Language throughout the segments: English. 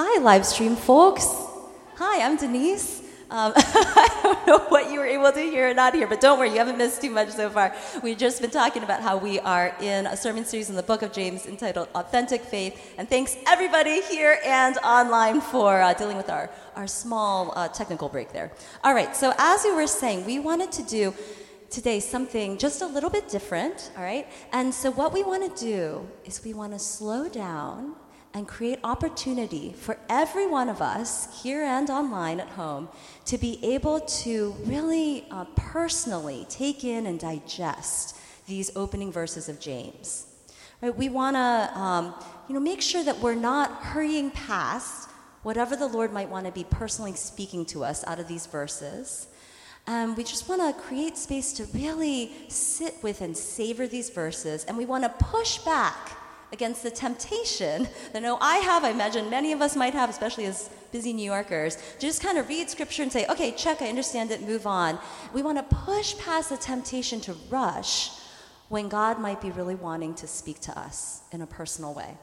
Hi, live stream folks. Hi, I'm Denise. Um, I don't know what you were able to hear or not hear, but don't worry, you haven't missed too much so far. We've just been talking about how we are in a sermon series in the book of James entitled Authentic Faith. And thanks everybody here and online for uh, dealing with our, our small uh, technical break there. All right, so as we were saying, we wanted to do today something just a little bit different, all right? And so what we want to do is we want to slow down and create opportunity for every one of us here and online at home to be able to really uh, personally take in and digest these opening verses of James. Right? We want to um, you know, make sure that we're not hurrying past whatever the Lord might want to be personally speaking to us out of these verses. And we just want to create space to really sit with and savor these verses, and we want to push back against the temptation that know I have, I imagine many of us might have, especially as busy New Yorkers, to just kind of read scripture and say, okay, check, I understand it, move on. We want to push past the temptation to rush when God might be really wanting to speak to us in a personal way.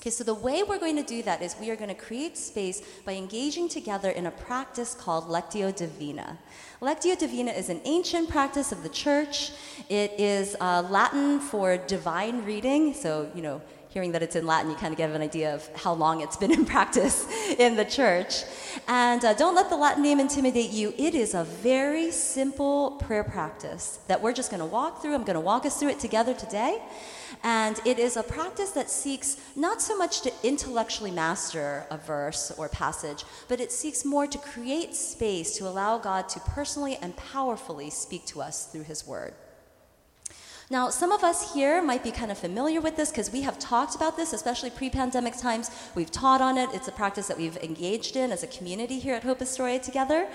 Okay, so the way we're going to do that is we are going to create space by engaging together in a practice called Lectio Divina. Lectio Divina is an ancient practice of the church. It is uh, Latin for divine reading, so, you know, hearing that it's in Latin, you kind of get an idea of how long it's been in practice in the church. And uh, don't let the Latin name intimidate you. It is a very simple prayer practice that we're just going to walk through. I'm going to walk us through it together today. And it is a practice that seeks not so much to intellectually master a verse or passage, but it seeks more to create space to allow God to personally and powerfully speak to us through His Word. Now, some of us here might be kind of familiar with this because we have talked about this, especially pre pandemic times. We've taught on it. It's a practice that we've engaged in as a community here at Hope Astoria together.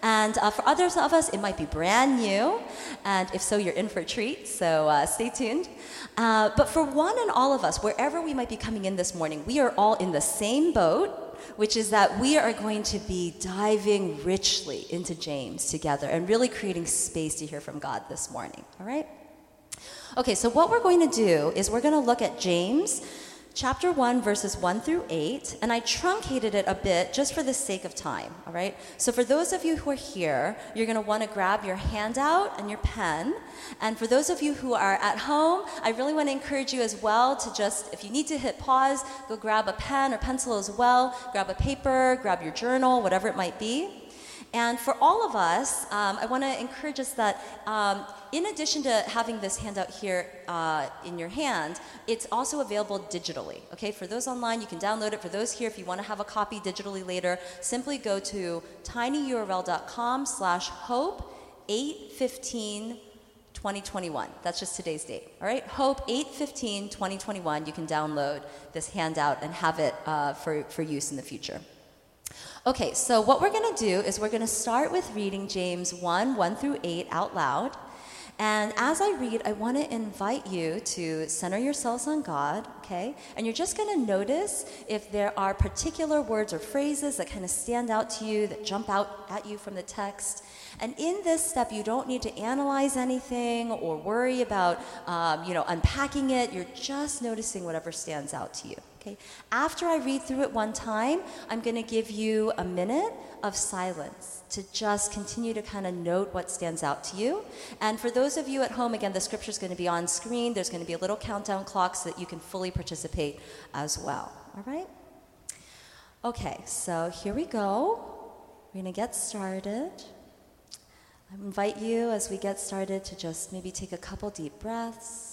And uh, for others of us, it might be brand new. And if so, you're in for a treat. So uh, stay tuned. Uh, but for one and all of us, wherever we might be coming in this morning, we are all in the same boat which is that we are going to be diving richly into James together and really creating space to hear from God this morning. All right? Okay, so what we're going to do is we're going to look at James chapter 1, verses 1 through 8, and I truncated it a bit just for the sake of time, all right? So for those of you who are here, you're going to want to grab your handout and your pen. And for those of you who are at home, I really want to encourage you as well to just, if you need to hit pause, go grab a pen or pencil as well, grab a paper, grab your journal, whatever it might be. And for all of us, um, I want to encourage us that um, in addition to having this handout here uh, in your hand, it's also available digitally. Okay, for those online, you can download it. For those here, if you want to have a copy digitally later, simply go to tinyurl.com/slash hope 815. 2021. That's just today's date. All right? Hope 815 2021. You can download this handout and have it uh, for, for use in the future. Okay, so what we're going to do is we're going to start with reading James 1 1 through 8 out loud. And as I read, I want to invite you to center yourselves on God, okay? And you're just going to notice if there are particular words or phrases that kind of stand out to you, that jump out at you from the text. And in this step, you don't need to analyze anything or worry about, um, you know, unpacking it. You're just noticing whatever stands out to you. Okay. After I read through it one time, I'm going to give you a minute of silence to just continue to kind of note what stands out to you. And for those of you at home, again, the scripture is going to be on screen. There's going to be a little countdown clock so that you can fully participate as well. All right? Okay, so here we go. We're going to get started. I invite you as we get started to just maybe take a couple deep breaths.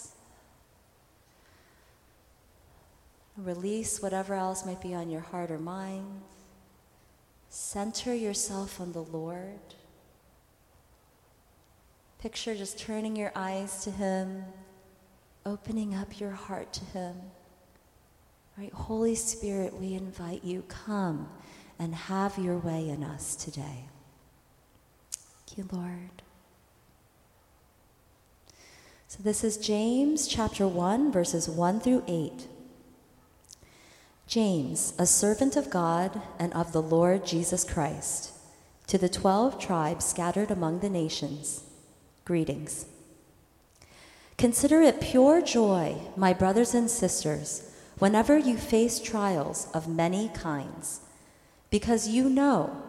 Release whatever else might be on your heart or mind. Center yourself on the Lord. Picture just turning your eyes to Him, opening up your heart to Him. Right, Holy Spirit, we invite you, come and have your way in us today. Thank you, Lord. So this is James chapter 1, verses 1 through 8. James, a servant of God and of the Lord Jesus Christ, to the twelve tribes scattered among the nations, greetings. Consider it pure joy, my brothers and sisters, whenever you face trials of many kinds, because you know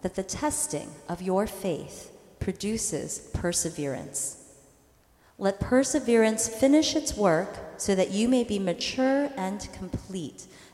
that the testing of your faith produces perseverance. Let perseverance finish its work so that you may be mature and complete,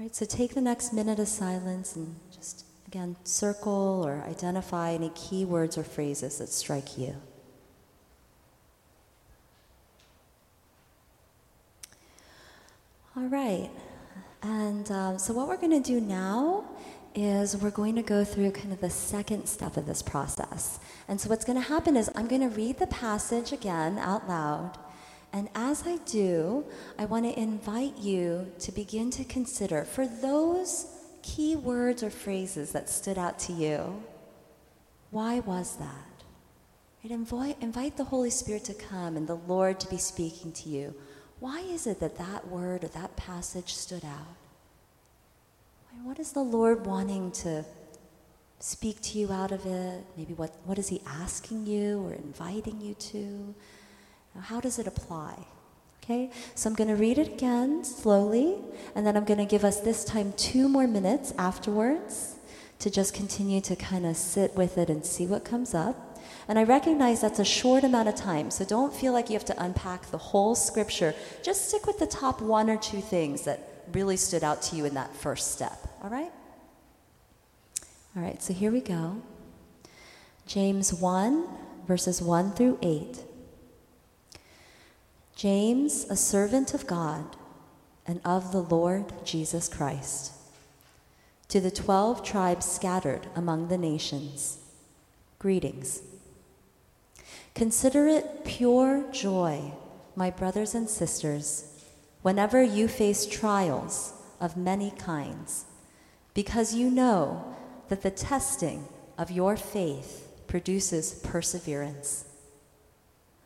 Right, so take the next minute of silence and just again circle or identify any key words or phrases that strike you. All right, and um, so what we're going to do now is we're going to go through kind of the second step of this process. And so, what's going to happen is I'm going to read the passage again out loud. And as I do, I want to invite you to begin to consider for those key words or phrases that stood out to you, why was that? Invite, invite the Holy Spirit to come and the Lord to be speaking to you. Why is it that that word or that passage stood out? What is the Lord wanting to speak to you out of it? Maybe what, what is He asking you or inviting you to? How does it apply? Okay, so I'm going to read it again slowly, and then I'm going to give us this time two more minutes afterwards to just continue to kind of sit with it and see what comes up. And I recognize that's a short amount of time, so don't feel like you have to unpack the whole scripture. Just stick with the top one or two things that really stood out to you in that first step. All right? All right, so here we go. James 1, verses 1 through 8. James, a servant of God and of the Lord Jesus Christ, to the twelve tribes scattered among the nations, greetings. Consider it pure joy, my brothers and sisters whenever you face trials of many kinds, because you know that the testing of your faith produces perseverance.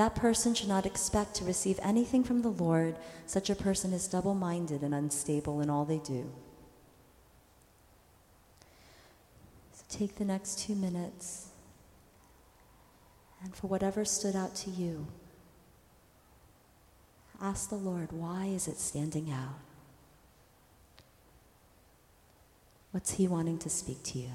That person should not expect to receive anything from the Lord. Such a person is double minded and unstable in all they do. So take the next two minutes, and for whatever stood out to you, ask the Lord, why is it standing out? What's He wanting to speak to you?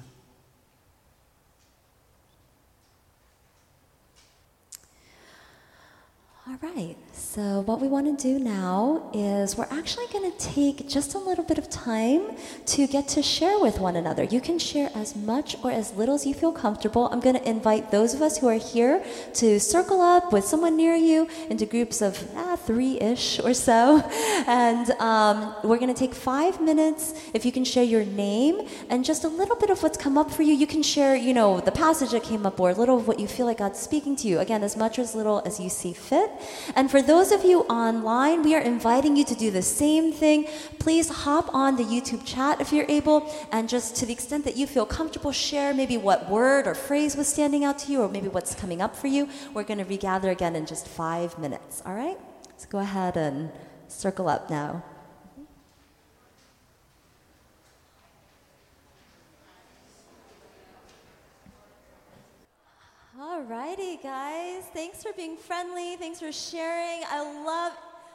All right, so what we want to do now is we're actually going to take just a little bit of time to get to share with one another. You can share as much or as little as you feel comfortable. I'm going to invite those of us who are here to circle up with someone near you into groups of ah, three ish or so. And um, we're going to take five minutes. If you can share your name and just a little bit of what's come up for you, you can share, you know, the passage that came up or a little of what you feel like God's speaking to you. Again, as much or as little as you see fit. And for those of you online, we are inviting you to do the same thing. Please hop on the YouTube chat if you're able, and just to the extent that you feel comfortable, share maybe what word or phrase was standing out to you, or maybe what's coming up for you. We're going to regather again in just five minutes, all right? So go ahead and circle up now. Alrighty, guys. Thanks for being friendly. Thanks for sharing. I love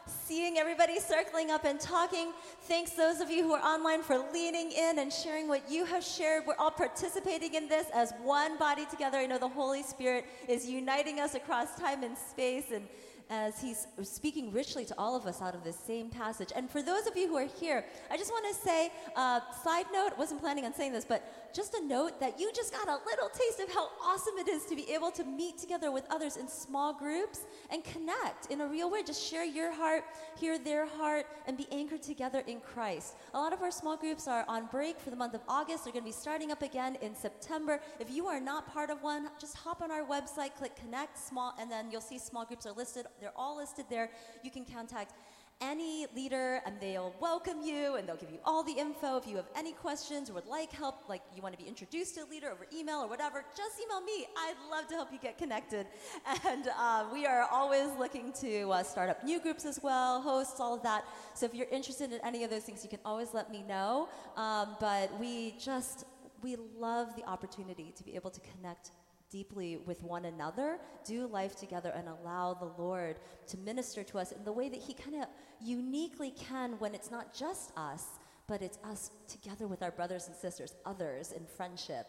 seeing everybody circling up and talking. Thanks those of you who are online for leaning in and sharing what you have shared. We're all participating in this as one body together. I know the Holy Spirit is uniting us across time and space and as he's speaking richly to all of us out of this same passage. And for those of you who are here, I just want to say, uh, side note, wasn't planning on saying this, but just a note that you just got a little taste of how awesome it is to be able to meet together with others in small groups and connect in a real way. Just share your heart, hear their heart, and be anchored together in Christ. A lot of our small groups are on break for the month of August. They're going to be starting up again in September. If you are not part of one, just hop on our website, click connect small, and then you'll see small groups are listed. They're all listed there. You can contact any leader and they'll welcome you and they'll give you all the info. If you have any questions or would like help, like you want to be introduced to a leader over email or whatever, just email me. I'd love to help you get connected. And uh, we are always looking to uh, start up new groups as well, hosts, all of that. So if you're interested in any of those things, you can always let me know. Um, but we just, we love the opportunity to be able to connect deeply with one another, do life together, and allow the Lord to minister to us in the way that He kind of uniquely can when it's not just us, but it's us together with our brothers and sisters, others in friendship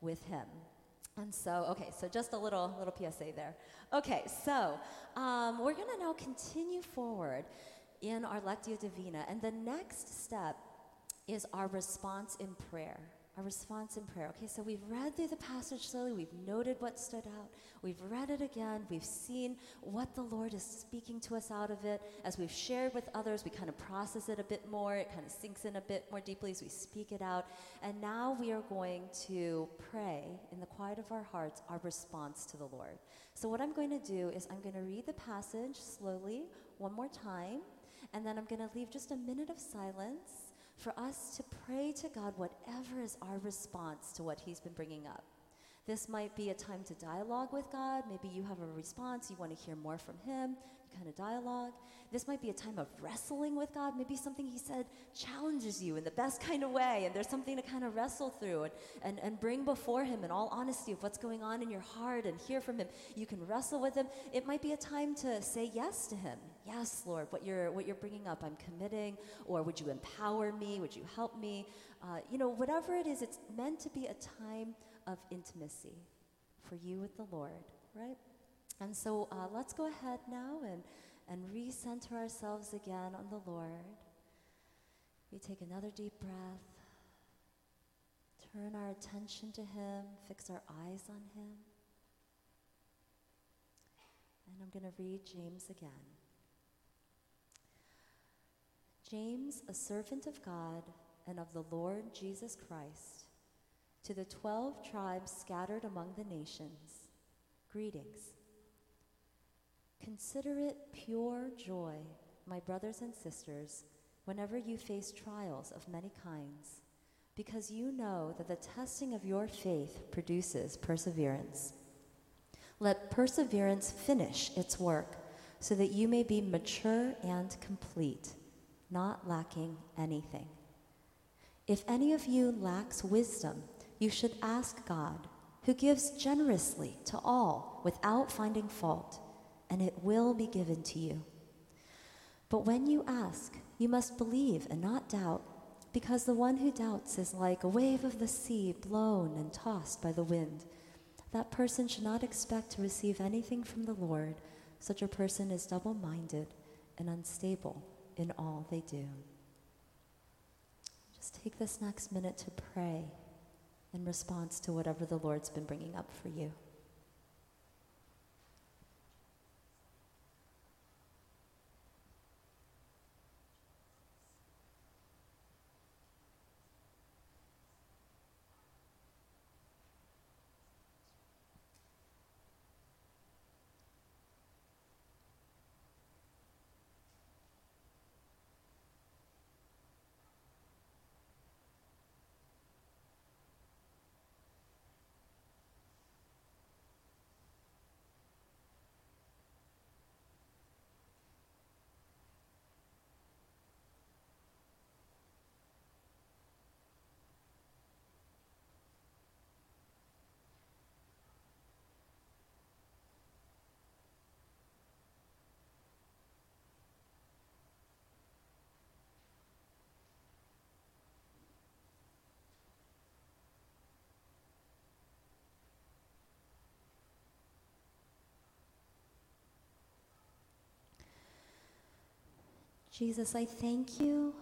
with Him. And so, okay, so just a little little PSA there. Okay, so um, we're going to now continue forward in our Lectio Divina, and the next step is our response in prayer our response in prayer. Okay, so we've read through the passage slowly, we've noted what stood out, we've read it again, we've seen what the Lord is speaking to us out of it. As we've shared with others, we kind of process it a bit more, it kind of sinks in a bit more deeply as we speak it out. And now we are going to pray in the quiet of our hearts our response to the Lord. So, what I'm going to do is I'm going to read the passage slowly one more time, and then I'm going to leave just a minute of silence for us to pray to God whatever is our response to what He's been bringing up. This might be a time to dialogue with God. Maybe you have a response, you want to hear more from Him, kind of dialogue. This might be a time of wrestling with God. Maybe something He said challenges you in the best kind of way, and there's something to kind of wrestle through and, and, and bring before Him in all honesty of what's going on in your heart and hear from Him. You can wrestle with Him. It might be a time to say yes to Him. Yes, Lord, what you're, what you're bringing up, I'm committing. Or would you empower me? Would you help me? Uh, you know, whatever it is, it's meant to be a time of intimacy for you with the Lord, right? And so uh, let's go ahead now and, and recenter ourselves again on the Lord. We take another deep breath, turn our attention to Him, fix our eyes on Him. And I'm going to read James again. James, a servant of God and of the Lord Jesus Christ to the twelve tribes scattered among the nations, greetings. Consider it pure joy, my brothers and sisters, whenever you face trials of many kinds, because you know that the testing of your faith produces perseverance. Let perseverance finish its work, so that you may be mature and complete, not lacking anything. If any of you lacks wisdom, you should ask God, who gives generously to all without finding fault, and it will be given to you. But when you ask, you must believe and not doubt, because the one who doubts is like a wave of the sea blown and tossed by the wind. That person should not expect to receive anything from the Lord. Such a person is double minded and unstable in all they do. Just take this next minute to pray in response to whatever the Lord's been bringing up for you. Jesus, I thank you.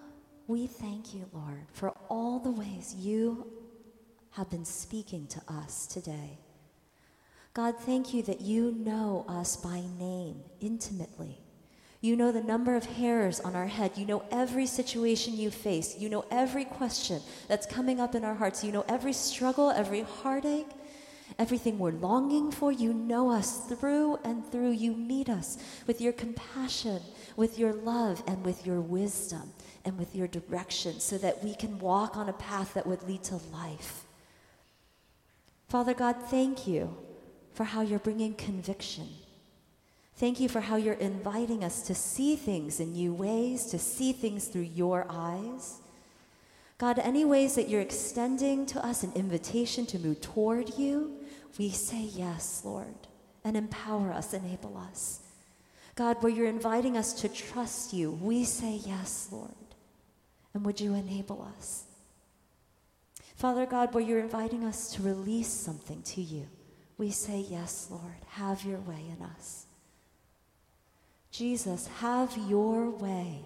We thank you, Lord, for all the ways you have been speaking to us today. God, thank you that you know us by name intimately. You know the number of hairs on our head. You know every situation you face. You know every question that's coming up in our hearts. You know every struggle, every heartache, everything we're longing for. You know us through and through. You meet us with your compassion, with your love, and with your wisdom, and with your direction so that we can walk on a path that would lead to life. Father God, thank you for how you're bringing conviction. Thank you for how you're inviting us to see things in new ways, to see things through your eyes. God, any ways that you're extending to us an invitation to move toward you, we say yes, Lord, and empower us, enable us. God, where you're inviting us to trust you, we say yes, Lord. And would you enable us? Father God, where you're inviting us to release something to you, we say, Yes, Lord, have your way in us. Jesus, have your way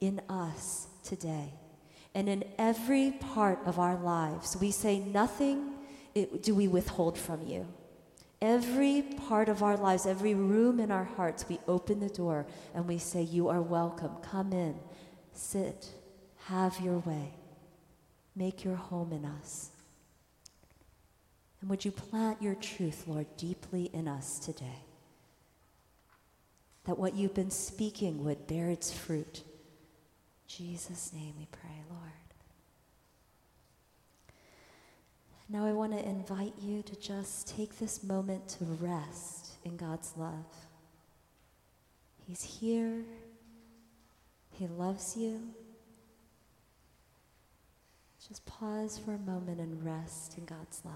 in us today. And in every part of our lives, we say, Nothing do we withhold from you. Every part of our lives, every room in our hearts, we open the door and we say, You are welcome. Come in, sit, have your way, make your home in us. And would you plant your truth, Lord, deeply in us today? That what you've been speaking would bear its fruit. In Jesus' name we pray, Lord. Now I want to invite you to just take this moment to rest in God's love. He's here. He loves you. Just pause for a moment and rest in God's love.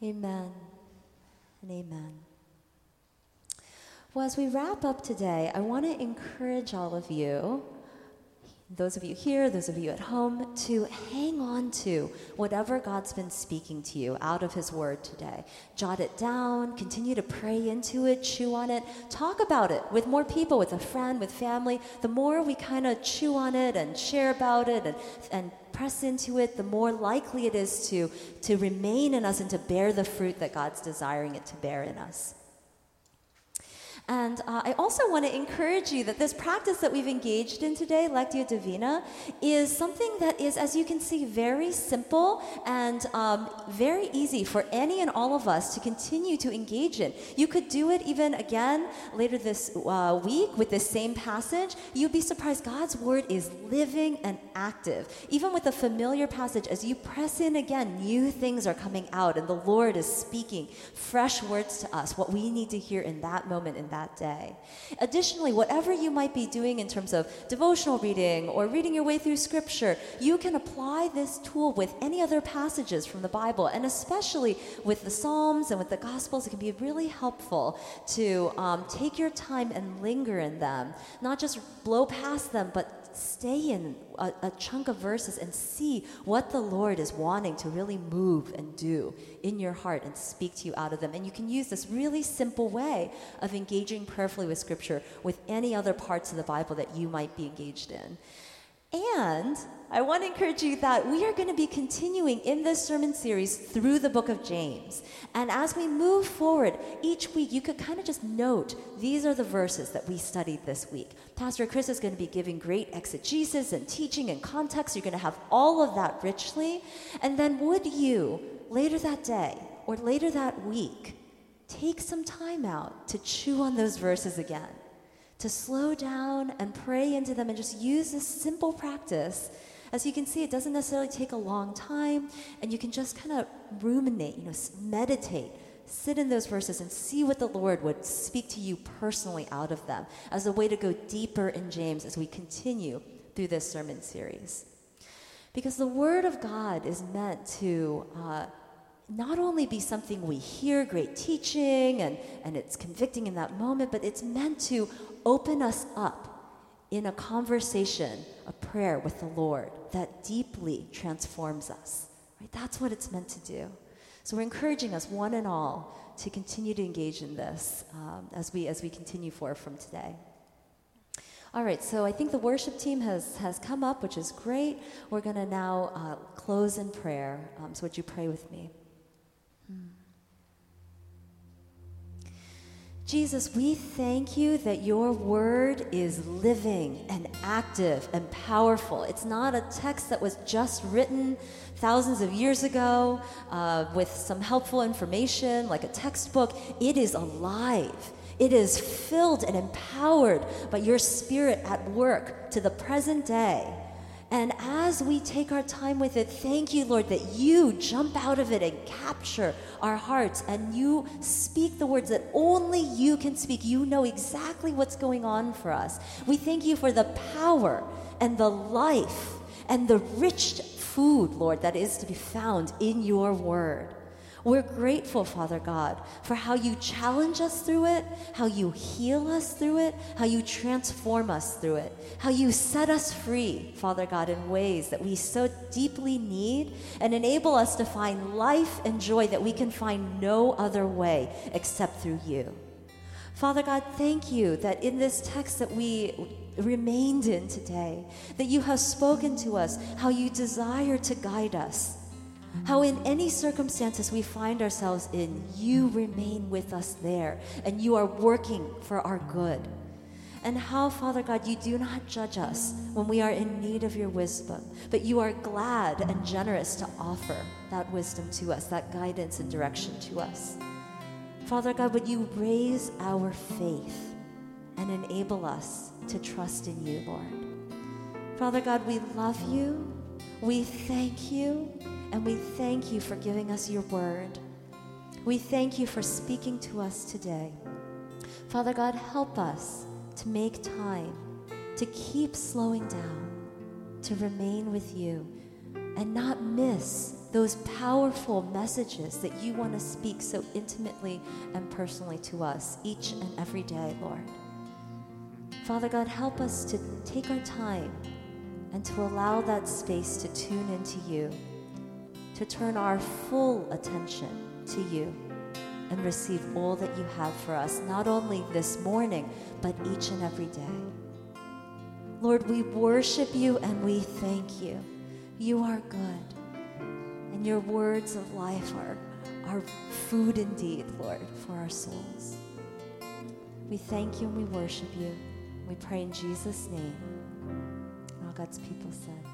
Hmm. Amen and amen. Well, as we wrap up today, I want to encourage all of you, those of you here, those of you at home, to hang on to whatever God's been speaking to you out of His Word today. Jot it down, continue to pray into it, chew on it, talk about it with more people, with a friend, with family. The more we kind of chew on it and share about it and, and press into it, the more likely it is to, to remain in us and to bear the fruit that God's desiring it to bear in us. And uh, I also want to encourage you that this practice that we've engaged in today, Lectio Divina, is something that is, as you can see, very simple and um, very easy for any and all of us to continue to engage in. You could do it even again later this uh, week with this same passage. You'd be surprised. God's word is living and active. Even with a familiar passage, as you press in again, new things are coming out, and the Lord is speaking fresh words to us, what we need to hear in that moment, in that day. Additionally, whatever you might be doing in terms of devotional reading or reading your way through scripture, you can apply this tool with any other passages from the Bible, and especially with the Psalms and with the Gospels. It can be really helpful to um, take your time and linger in them, not just blow past them, but stay in a, a, chunk of verses and see what the Lord is wanting to really move and do in your heart and speak to you out of them. And you can use this really simple way of engaging prayerfully with Scripture with any other parts of the Bible that you might be engaged in. And I want to encourage you that we are going to be continuing in this sermon series through the book of James. And as we move forward each week, you could kind of just note these are the verses that we studied this week. Pastor Chris is going to be giving great exegesis and teaching and context. You're going to have all of that richly. And then, would you, later that day or later that week, take some time out to chew on those verses again? To slow down and pray into them and just use this simple practice. As you can see, it doesn't necessarily take a long time, and you can just kind of ruminate, you know, meditate, sit in those verses and see what the Lord would speak to you personally out of them as a way to go deeper in James as we continue through this sermon series. Because the Word of God is meant to uh, not only be something we hear great teaching and, and it's convicting in that moment, but it's meant to open us up in a conversation, a prayer with the Lord that deeply transforms us. Right? That's what it's meant to do. So we're encouraging us, one and all, to continue to engage in this um, as, we, as we continue forward from today. All right, so I think the worship team has, has come up, which is great. We're going to now uh, close in prayer. Um, so, would you pray with me? Hmm. Jesus, we thank you that your word is living and active and powerful. It's not a text that was just written thousands of years ago uh, with some helpful information like a textbook. It is alive. It is filled and empowered by your spirit at work to the present day. And as we take our time with it, thank you, Lord, that you jump out of it and capture our hearts and you speak the words that only you can speak. You know exactly what's going on for us. We thank you for the power and the life and the rich food, Lord, that is to be found in your word. We're grateful, Father God, for how you challenge us through it, how you heal us through it, how you transform us through it, how you set us free, Father God, in ways that we so deeply need and enable us to find life and joy that we can find no other way except through you. Father God, thank you that in this text that we remained in today, that you have spoken to us how you desire to guide us how, in any circumstances we find ourselves in, you remain with us there and you are working for our good. And how, Father God, you do not judge us when we are in need of your wisdom, but you are glad and generous to offer that wisdom to us, that guidance and direction to us. Father God, would you raise our faith and enable us to trust in you, Lord? Father God, we love you. We thank you. And we thank you for giving us your word. We thank you for speaking to us today. Father God, help us to make time, to keep slowing down, to remain with you, and not miss those powerful messages that you want to speak so intimately and personally to us each and every day, Lord. Father God, help us to take our time and to allow that space to tune into you to turn our full attention to you and receive all that you have for us, not only this morning, but each and every day. Lord, we worship you and we thank you. You are good, and your words of life are, are food indeed, Lord, for our souls. We thank you and we worship you. We pray in Jesus' name. All God's people said.